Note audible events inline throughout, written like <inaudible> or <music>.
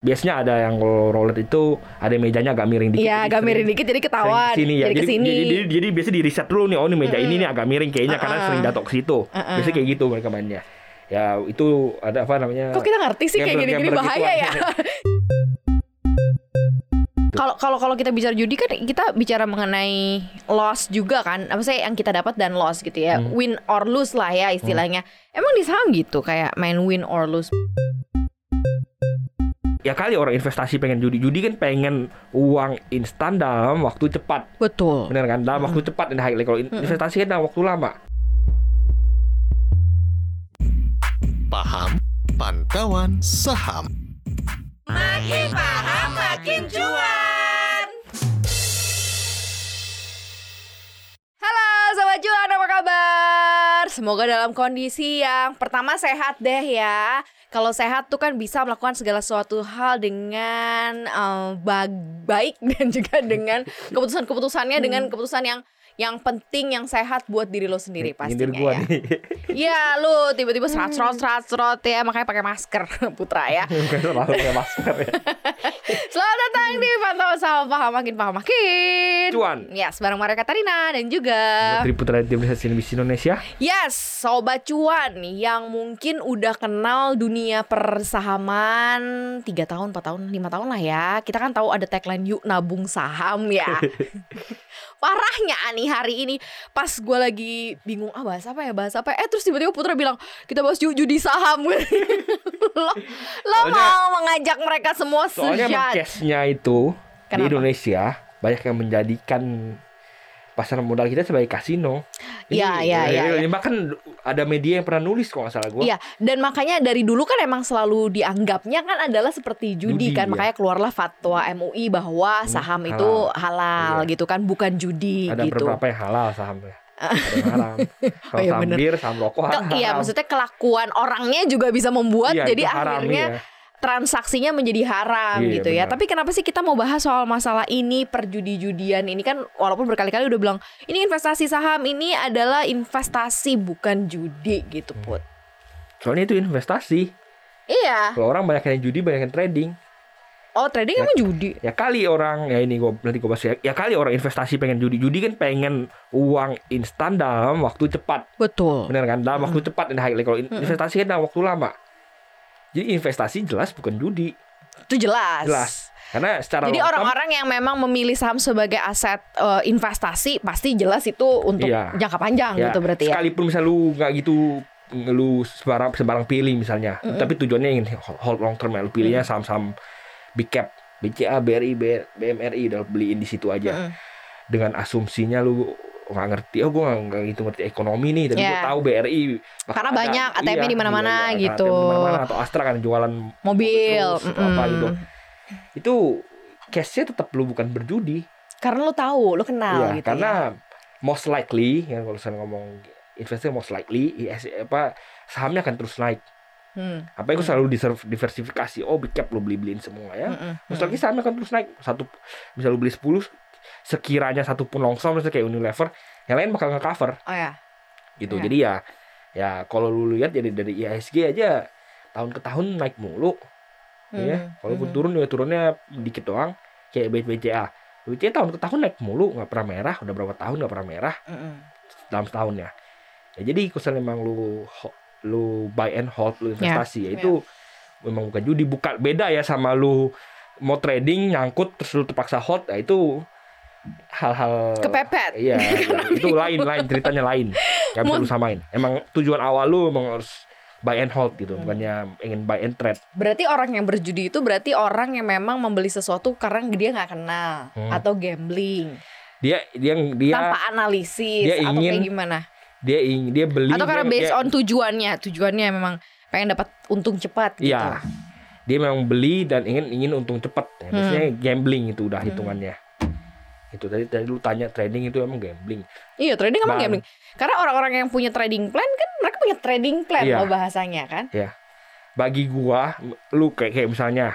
biasanya ada yang kalau roulette itu ada mejanya agak miring dikit. Iya, agak sering- miring dikit jadi ketahuan. ke sini ya. Jadi Jadi, ke sini. jadi, jadi, jadi biasa di riset dulu nih, oh ini meja ini Mm-mm. nih agak miring kayaknya karena Uh-uh. sering jatuh ke situ. Uh-uh. Biasanya kayak gitu mereka mainnya. Ya itu ada apa namanya? Kok kita ngerti sih kayak gini-gini gambler bahaya ya? <laughs> Kalau kalau kalau kita bicara judi kan kita bicara mengenai loss juga kan. Apa sih yang kita dapat dan loss gitu ya. Hmm. Win or lose lah ya istilahnya. Emang di saham gitu kayak main win or lose. Ya kali orang investasi pengen judi, judi kan pengen uang instan dalam waktu cepat. Betul. Bener kan? Dalam waktu cepat dan high Kalau in- investasi kan dalam waktu lama. Paham Pantauan Saham. Makin paham makin cuan. Halo Sobat Cuan apa kabar? Semoga dalam kondisi yang pertama sehat deh ya Kalau sehat tuh kan bisa melakukan segala suatu hal dengan ba- baik <laughs> Dan juga dengan keputusan-keputusannya Dengan keputusan yang yang penting, yang sehat buat diri lo sendiri pastinya Nyindir gua ya nih. <laughs> Iya lu tiba-tiba serat-serot serat-serot ya Makanya pakai masker <laughs> Putra ya Bukan selalu pakai masker ya. Selamat datang di Pantauan Saham Paham Makin Paham Makin Cuan. Ya, bareng Maria Katarina dan juga Putri Putra Riset CNBC Indonesia. Yes, sobat cuan yang mungkin udah kenal dunia persahaman 3 tahun, 4 tahun, 5 tahun lah ya. Kita kan tahu ada tagline yuk nabung saham ya. <laughs> Parahnya nih hari ini pas gue lagi bingung ah bahas apa ya bahas apa ya. eh terus tiba-tiba Putra bilang kita bahas ju- judi saham <laughs> lo, lo Soalnya- mau mengajak mereka semua Soalnya sejat case-nya itu di Kenapa? Indonesia banyak yang menjadikan pasar modal kita sebagai kasino. Iya, iya, iya, ini Bahkan ada media yang pernah nulis kalau nggak salah gue. Iya, dan makanya dari dulu kan emang selalu dianggapnya kan adalah seperti judi, Judi, kan. ya. Makanya keluarlah fatwa MUI bahwa saham halal. itu halal Iya. gitu kan, bukan judi ada gitu. beberapa yang halal sahamnya. <laughs> ada yang haram. Kalau Oh, iya, saham bener. bir, saham rokok haram. iya, maksudnya kelakuan orangnya juga bisa membuat Iya, jadi haram, akhirnya iya. Transaksinya menjadi haram Iya, gitu ya. benar. Tapi kenapa sih kita mau bahas soal masalah ini perjudi-judian ini kan walaupun berkali-kali udah bilang ini investasi saham ini adalah investasi bukan judi gitu, Hmm. Put. Soalnya itu investasi. Iya. Kalau orang banyak yang judi, banyak yang trading. Oh, trading emang judi. Ya kali orang ya ini gua nanti gua bahas ya. Ya kali orang investasi pengen judi. Judi kan pengen uang instan dalam waktu cepat. Betul. Bener kan? Dalam waktu cepat dan high Kalau Mm-mm. investasi kan dalam waktu lama. Jadi investasi jelas bukan judi. Itu jelas. Jelas. Karena secara Jadi orang-orang yang memang memilih saham sebagai aset eh, investasi pasti jelas itu untuk Iya. jangka panjang ya, gitu berarti ya. sekalipun misal lu nggak gitu lu sembarang sembarang pilih misalnya, tapi tujuannya ingin hold long term ya, lu pilihnya saham-saham big cap, BCA, BRI, BMRI, udah beliin di situ aja. Mm-mm. Dengan asumsinya lu nggak ngerti, oh gue nggak gitu ngerti ekonomi nih, tapi gue Iya. tahu BRI Karena ada. banyak ATM-nya di mana-mana iya, iya, gitu. ATM di mana-mana, atau Astra kan jualan Mobil, terus, atau apa gitu. Itu case-nya tetap lu bukan berjudi. Karena lo tahu, lo kenal Iya, gitu karena ya. most likely ya kalau saya ngomong investasi most likely IS, apa sahamnya akan terus naik. Hmm. Apa itu selalu diversifikasi. Oh, big cap lo beli-beliin semua ya. Mm-mm. Most likely sahamnya akan terus naik. Satu bisa lo beli 10 sekiranya satu pun longsor misalnya kayak Unilever, yang lain bakal nge-cover Oh ya. gitu. Iya. Jadi ya ya kalau lu lihat jadi dari IHSG aja tahun ke tahun naik mulu ya. Hmm. Kalaupun Hmm. turun ya turunnya dikit doang kayak BCA. BCA tahun ke tahun naik mulu nggak pernah merah, udah berapa tahun nggak pernah merah Mm-mm. dalam setahun ya. Ya jadi kalau memang lu lu buy and hold lu investasi ya itu memang bukan judi bukan beda ya sama lu mau trading nyangkut terus lu terpaksa hold ya itu hal-hal Kepepet. iya iya. <laughs> itu lain lain ceritanya lain nggak bisa lu samain emang tujuan awal lu emang harus buy and hold gitu Hmm. bukannya ingin buy and trade Berarti orang yang berjudi itu berarti orang yang memang membeli sesuatu karena dia nggak kenal Hmm. atau gambling dia dia dia tanpa analisis dia atau kayak ingin gimana? dia ingin dia beli Atau karena based dia- on tujuannya, tujuannya memang pengen dapat untung cepat gitu. Iya. Dia memang beli dan ingin ingin untung cepat. Ya, Hmm. biasanya gambling itu udah hitungannya. Itu tadi tadi lu tanya trading itu emang gambling. Iya, trading emang Bang. gambling. Karena orang-orang yang punya trading plan kan mereka punya trading plan Iya. loh bahasanya kan. Bagi gua lu kayak kayak misalnya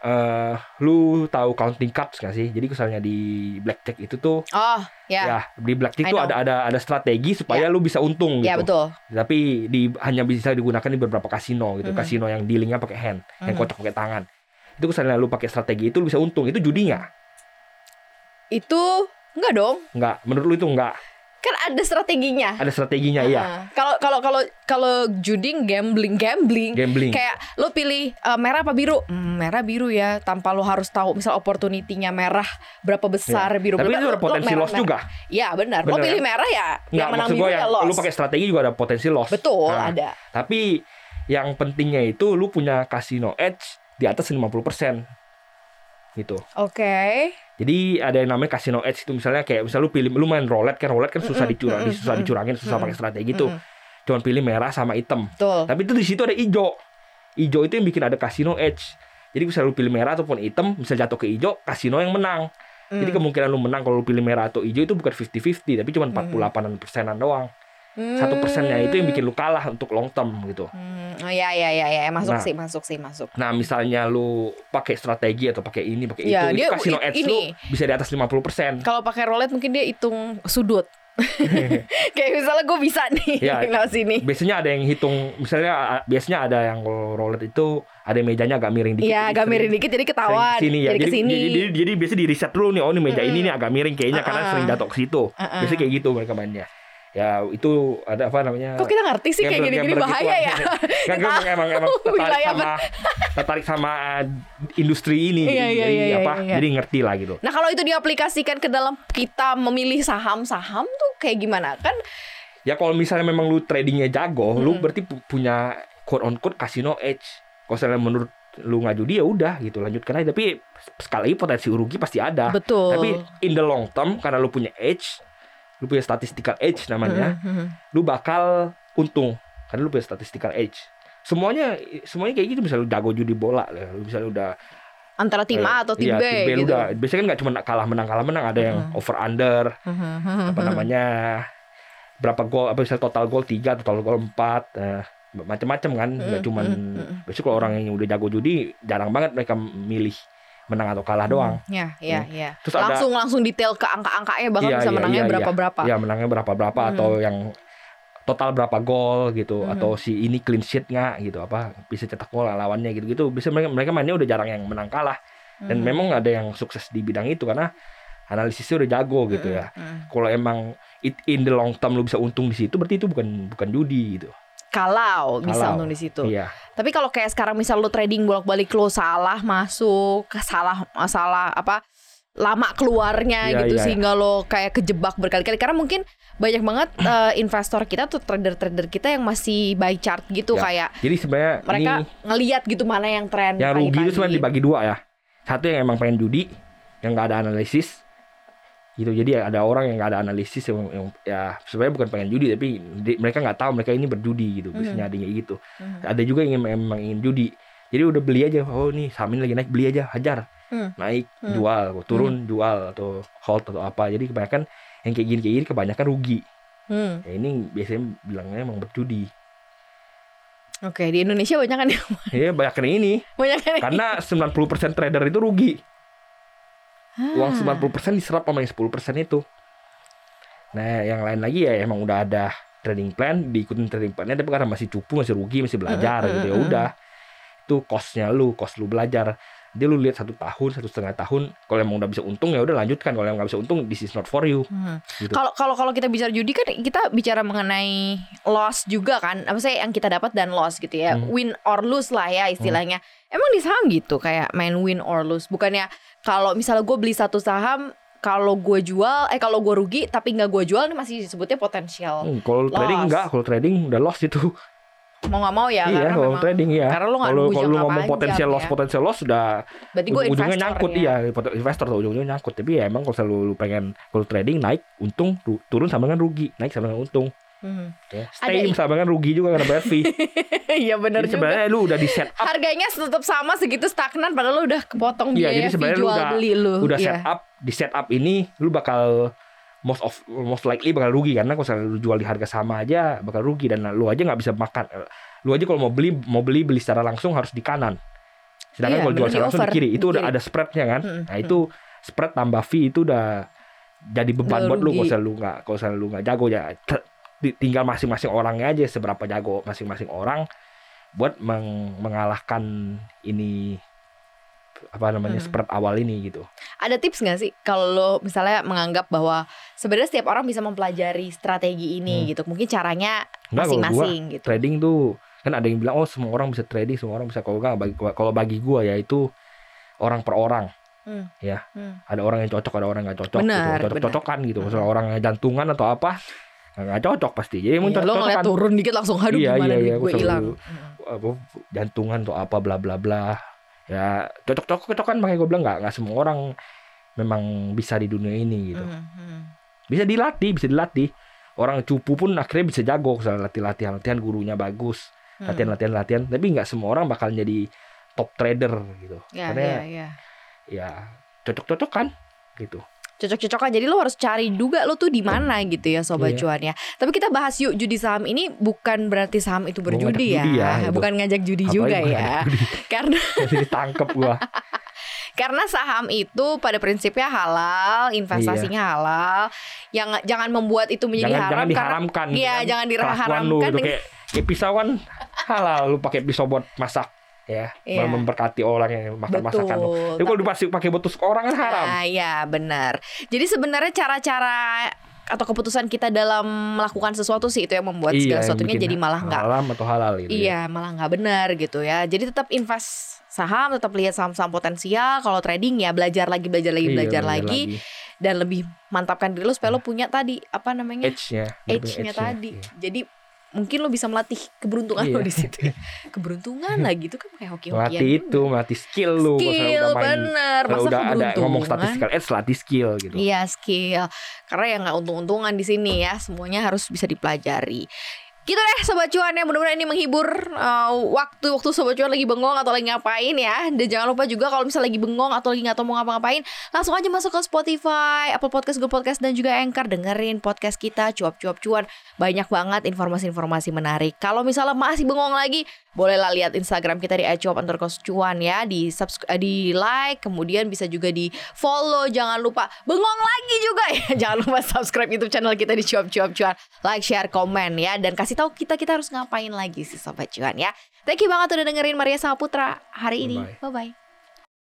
eh lu tahu counting cards gak sih? Jadi misalnya di blackjack itu tuh Oh, ya. ya di blackjack itu ada ada ada strategi supaya lu bisa untung Ya, gitu. betul. Tapi di hanya bisa digunakan di beberapa kasino gitu. Mhm. Kasino yang dealingnya pakai hand, yang Mhm. kocok pakai tangan. Itu misalnya lu pakai strategi itu lu bisa untung. Itu judi nggak? Itu enggak dong. Nggak. Menurut lu itu nggak? Kan ada strateginya. Ada strateginya iya. Ah. Kalau kalau kalau kalau judi gambling gambling Gambling. kayak lo pilih eh, merah apa biru? Hmm, merah biru ya tanpa lo harus tahu misal opportunity-nya merah berapa besar biru. Iya. Tapi berapa- itu ada potensi merah- loss merah. juga. Iya benar. Lo pilih merah ya Nggak, yang menang biru ya loss. lu pakai strategi juga ada potensi loss. Betul Nah, ada. Tapi yang pentingnya itu lu punya casino edge di atas 50%. Gitu. Oke. Jadi ada yang namanya casino edge itu misalnya kayak misal lu pilih lu main roulette kan roulette kan susah dicurang, mm-mm, susah dicurangin, susah pakai strategi. Mm-mm. Cuman pilih merah sama hitam. Betul. Tapi itu di situ ada hijau. Hijau itu yang bikin ada casino edge. Jadi misal lu pilih merah ataupun hitam, misal jatuh ke hijau, casino yang menang. Jadi Hmm. kemungkinan lu menang kalau lu pilih merah atau hijau itu bukan 50-50, tapi cuma 48 persenan doang. Satu persennya itu yang bikin lu kalah untuk long term gitu. Hmm, oh ya ya ya ya masuk Nah. sih masuk sih masuk. Nah, misalnya lu pakai strategi atau pakai ini, pakai Ya, itu, dia itu casino edge ini. lu bisa di atas 50%. Kalau pakai roulette mungkin dia hitung sudut. <laughs> Kayak misalnya gue bisa nih Ya. <laughs> lewat sini. biasanya ada yang hitung misalnya biasanya ada yang roulette itu ada mejanya agak miring dikit. Iya agak sering- miring dikit jadi ketahuan. ke sini ya. Jadi Jadi, ke sini. jadi, jadi, jadi biasa di riset dulu nih, oh ini meja ini nih agak miring kayaknya karena Uh-uh. sering jatuh ke situ. Uh-uh. Biasanya kayak gitu mereka mainnya. Ya itu ada apa namanya? Kok kita ngerti sih kayak gini-gini gambler bahaya ya? Nggak, gue emang, emang, <laughs> emang tertarik sama tertarik sama uh, industri ini. Iya, iya, jadi iya, apa? iya, iya. Jadi ngerti lah gitu. Nah kalau itu diaplikasikan ke dalam kita memilih saham-saham tuh kayak gimana kan? Ya kalau misalnya memang lu tradingnya jago, lu berarti pu- punya quote on quote casino edge. Kalau misalnya menurut lu nggak judi ya udah gitu lanjutkan aja. Tapi sekali potensi rugi pasti ada. Betul. Tapi in the long term karena lu punya edge, lu punya statistical edge namanya, Mhm. lu bakal untung karena lu punya statistical edge. Semuanya semuanya kayak gitu. Misalnya lu jago judi bola, lu misalnya udah antara tim A atau tim iya, B, tim B gitu. udah. Biasanya kan nggak cuma kalah menang kalah menang. Ada yang over under. Apa namanya? Berapa gol apa misalnya total gol 3 total gol 4 eh, macam-macam kan. Nggak cuman mm. biasanya kalau orang yang udah jago judi jarang banget mereka milih menang atau kalah doang Ya, ya, ya. Terus ada- langsung langsung detail ke angka-angkanya bahkan Iya, bisa iya, menangnya iya, berapa berapa. ya menangnya berapa berapa Hmm. atau yang total berapa gol gitu Hmm. atau si ini clean sheet nggak gitu apa bisa cetak gol lawannya gitu gitu bisa mereka mereka mainnya udah jarang yang menang kalah dan Hmm. memang ada yang sukses di bidang itu karena analisisnya udah jago gitu ya Hmm. kalau emang it, in the long term lu bisa untung di situ berarti itu bukan bukan judi gitu Kalau bisa Kalau. untung di situ. iya Tapi kalau kayak sekarang misal lo trading bolak-balik lo salah masuk, salah salah apa lama keluarnya Iya, gitu iya, sehingga lo kayak kejebak berkali-kali karena mungkin banyak banget eh, investor kita tuh trader-trader kita yang masih buy chart gitu Ya. kayak jadi sebenarnya mereka ini ngeliat gitu mana yang tren yang rugi itu sebenarnya dibagi dua ya satu yang emang pengen judi yang nggak ada analisis gitu. Jadi ada orang yang ada analisis yang, yang ya sebenarnya bukan pengen judi tapi di- mereka nggak tahu mereka ini berjudi gitu biasanya ada yang kayak gitu. Mhm. ada juga yang emang, emang ingin judi. Jadi udah beli aja oh nih saham ini lagi naik beli aja hajar. Hmm. naik Hmm. jual turun jual atau hold atau apa. Jadi kebanyakan yang kayak gini kayak gini kebanyakan rugi. Hmm. ya ini biasanya bilangnya emang berjudi. Oke di Indonesia banyak kan yang ya banyak yang ini. <laughs> Banyak kan yang- karena 90% trader itu rugi uang Ah. 90% diserap sama yang 10% itu. Nah, yang lain lagi ya emang udah ada trading plan, diikutin trading plannya tapi karena masih cupu, masih rugi, masih belajar Mm, mm, gitu ya mm, udah. Itu costnya lu, cost lu belajar. Dia lu lihat satu tahun, satu setengah tahun, kalau emang udah bisa untung ya udah lanjutkan. Kalau emang nggak bisa untung, this is not for you. Hmm. Gitu. Kalau kalau kalau kita bicara judi kan kita bicara mengenai loss juga kan. Apa sih yang kita dapat dan loss gitu ya. Hmm. Win or lose lah ya istilahnya. Emang di saham gitu kayak main win or lose. Bukannya kalau misalnya gue beli satu saham kalau gue jual eh kalau gue rugi tapi nggak gue jual ini masih disebutnya potensial. Hmm, kalau trading enggak, kalau trading udah loss itu. Mau nggak mau ya iya, karena kalau memang trading ya. karena lo nggak Kalau kalau lu ngomong potensial loss, ya. potensial loss sudah berarti gue investor nyangkut ya. iya investor tuh ujung-ujungnya nyangkut tapi ya emang kalau selalu lu pengen kalau trading naik untung ru- turun sama dengan rugi naik sama dengan untung Hmm. ya. Ada stay i- sama dengan rugi juga karena bayar fee <laughs> Iya benar juga. sebenarnya lu udah di set up Harganya tetap sama segitu stagnan padahal lo udah kepotong Iya, biaya jadi fee sebenarnya lu udah- beli lu. udah Iya. set up di set up ini lu bakal most of most likely bakal rugi karena kalau misalnya lu jual di harga sama aja bakal rugi dan lu aja nggak bisa makan lu aja kalau mau beli mau beli beli secara langsung harus di kanan sedangkan Iya, kalau jual secara langsung di kiri itu di udah kiri. ada spreadnya kan Hmm, nah itu spread tambah fee itu udah jadi beban buat lu kalau lu nggak kalau lu nggak jago ya tinggal masing-masing orangnya aja seberapa jago masing-masing orang buat meng- mengalahkan ini apa namanya Hmm. spread awal ini gitu. Ada tips nggak sih kalau misalnya menganggap bahwa sebenarnya setiap orang bisa mempelajari strategi ini Hmm. gitu. Mungkin caranya Enggak kalau gua masing-masing gitu. trading tuh kan ada yang bilang oh semua orang bisa trading, semua orang bisa kalau enggak bagi kalau bagi gua ya itu orang per orang. Hmm. Ya. Hmm. Ada orang yang cocok, ada orang yang nggak cocok Benar, gitu. Cocok-cocokan gitu. Hmm. Misalnya orang yang jantungan atau apa nggak cocok pasti. Jadi Iya, lo ngeliat cocok-cocokan turun dikit langsung aduh Iya, gimana iya, iya, gue hilang. apa jantungan atau apa bla bla bla. Ya cocok-cocokan makanya gue bilang nggak nggak semua orang memang bisa di dunia ini gitu. Hmm, hmm. Bisa dilatih, bisa dilatih. Orang cupu pun akhirnya bisa jago kalau latih latihan latihan gurunya bagus Hmm. latihan latihan latihan tapi nggak semua orang bakal jadi top trader gitu Ya, karena ya, ya. ya cocok-cocokan gitu Cocok-cocokan. Jadi lo harus cari juga lo tuh di mana gitu ya sobat Iya. cuan ya. Tapi kita bahas yuk judi saham ini bukan berarti saham itu berjudi ya. ya, <laughs> itu. bukan ngajak judi Apalagi juga ya. judi. <laughs> Karena <laughs> jadi ditangkep gua karena saham itu pada prinsipnya halal, investasinya halal. Yang jangan membuat itu menjadi Iya. jangan haram jangan diharamkan Iya, jangan diharamkan gitu. kayak, kayak pisau kan halal lu pakai pisau buat masak ya Iya. memberkati orang yang makan masakan lu Betul. tapi kalau dipasih pakai tusuk orang kan haram Nah, iya benar. Jadi sebenarnya cara-cara atau keputusan kita dalam melakukan sesuatu sih itu yang membuat segala Iya, yang sesuatunya jadi malah nggak haram atau halal gitu ya. Iya, malah nggak benar gitu ya. Jadi tetap invest saham, tetap lihat saham-saham potensial. Kalau trading ya belajar lagi, belajar lagi, Iya, belajar lagi, dan lebih mantapkan diri lo supaya lo punya tadi apa namanya edge-nya edge-nya. tadi. Iya. Jadi mungkin lo bisa melatih keberuntungan lo Iya. di situ. ya. keberuntungan lah gitu kan kayak hoki-hokian. melatih itu melatih skill kalau Skill udah main bener, masa udah ada ngomong statistical edge latih skill gitu Iya skill Karena ya nggak untung-untungan di sini ya Semuanya harus bisa dipelajari Gitu deh Sobat Cuan ya. Mudah-mudahan ini menghibur uh, Waktu-waktu Sobat Cuan lagi bengong Atau lagi ngapain ya. Dan jangan lupa juga Kalau misalnya lagi bengong Atau lagi nggak tahu mau ngapa-ngapain Langsung aja masuk ke Spotify Apple Podcast, Google Podcast Dan juga Anchor. Dengerin podcast kita Cuap-cuap cuan. Banyak banget informasi-informasi menarik. Kalau misalnya masih bengong lagi Bolehlah lihat Instagram kita di @cuap underscore cuan ya. Di subscribe di like kemudian bisa juga di follow. Jangan lupa bengong lagi juga ya. <laughs> Jangan lupa subscribe YouTube channel kita di cuap cuap cuan. Like share komen ya. Dan kasih tahu kita kita harus ngapain lagi sih sobat cuan ya. Thank you banget udah dengerin Maria Saputra hari ini. Bye-bye. bye bye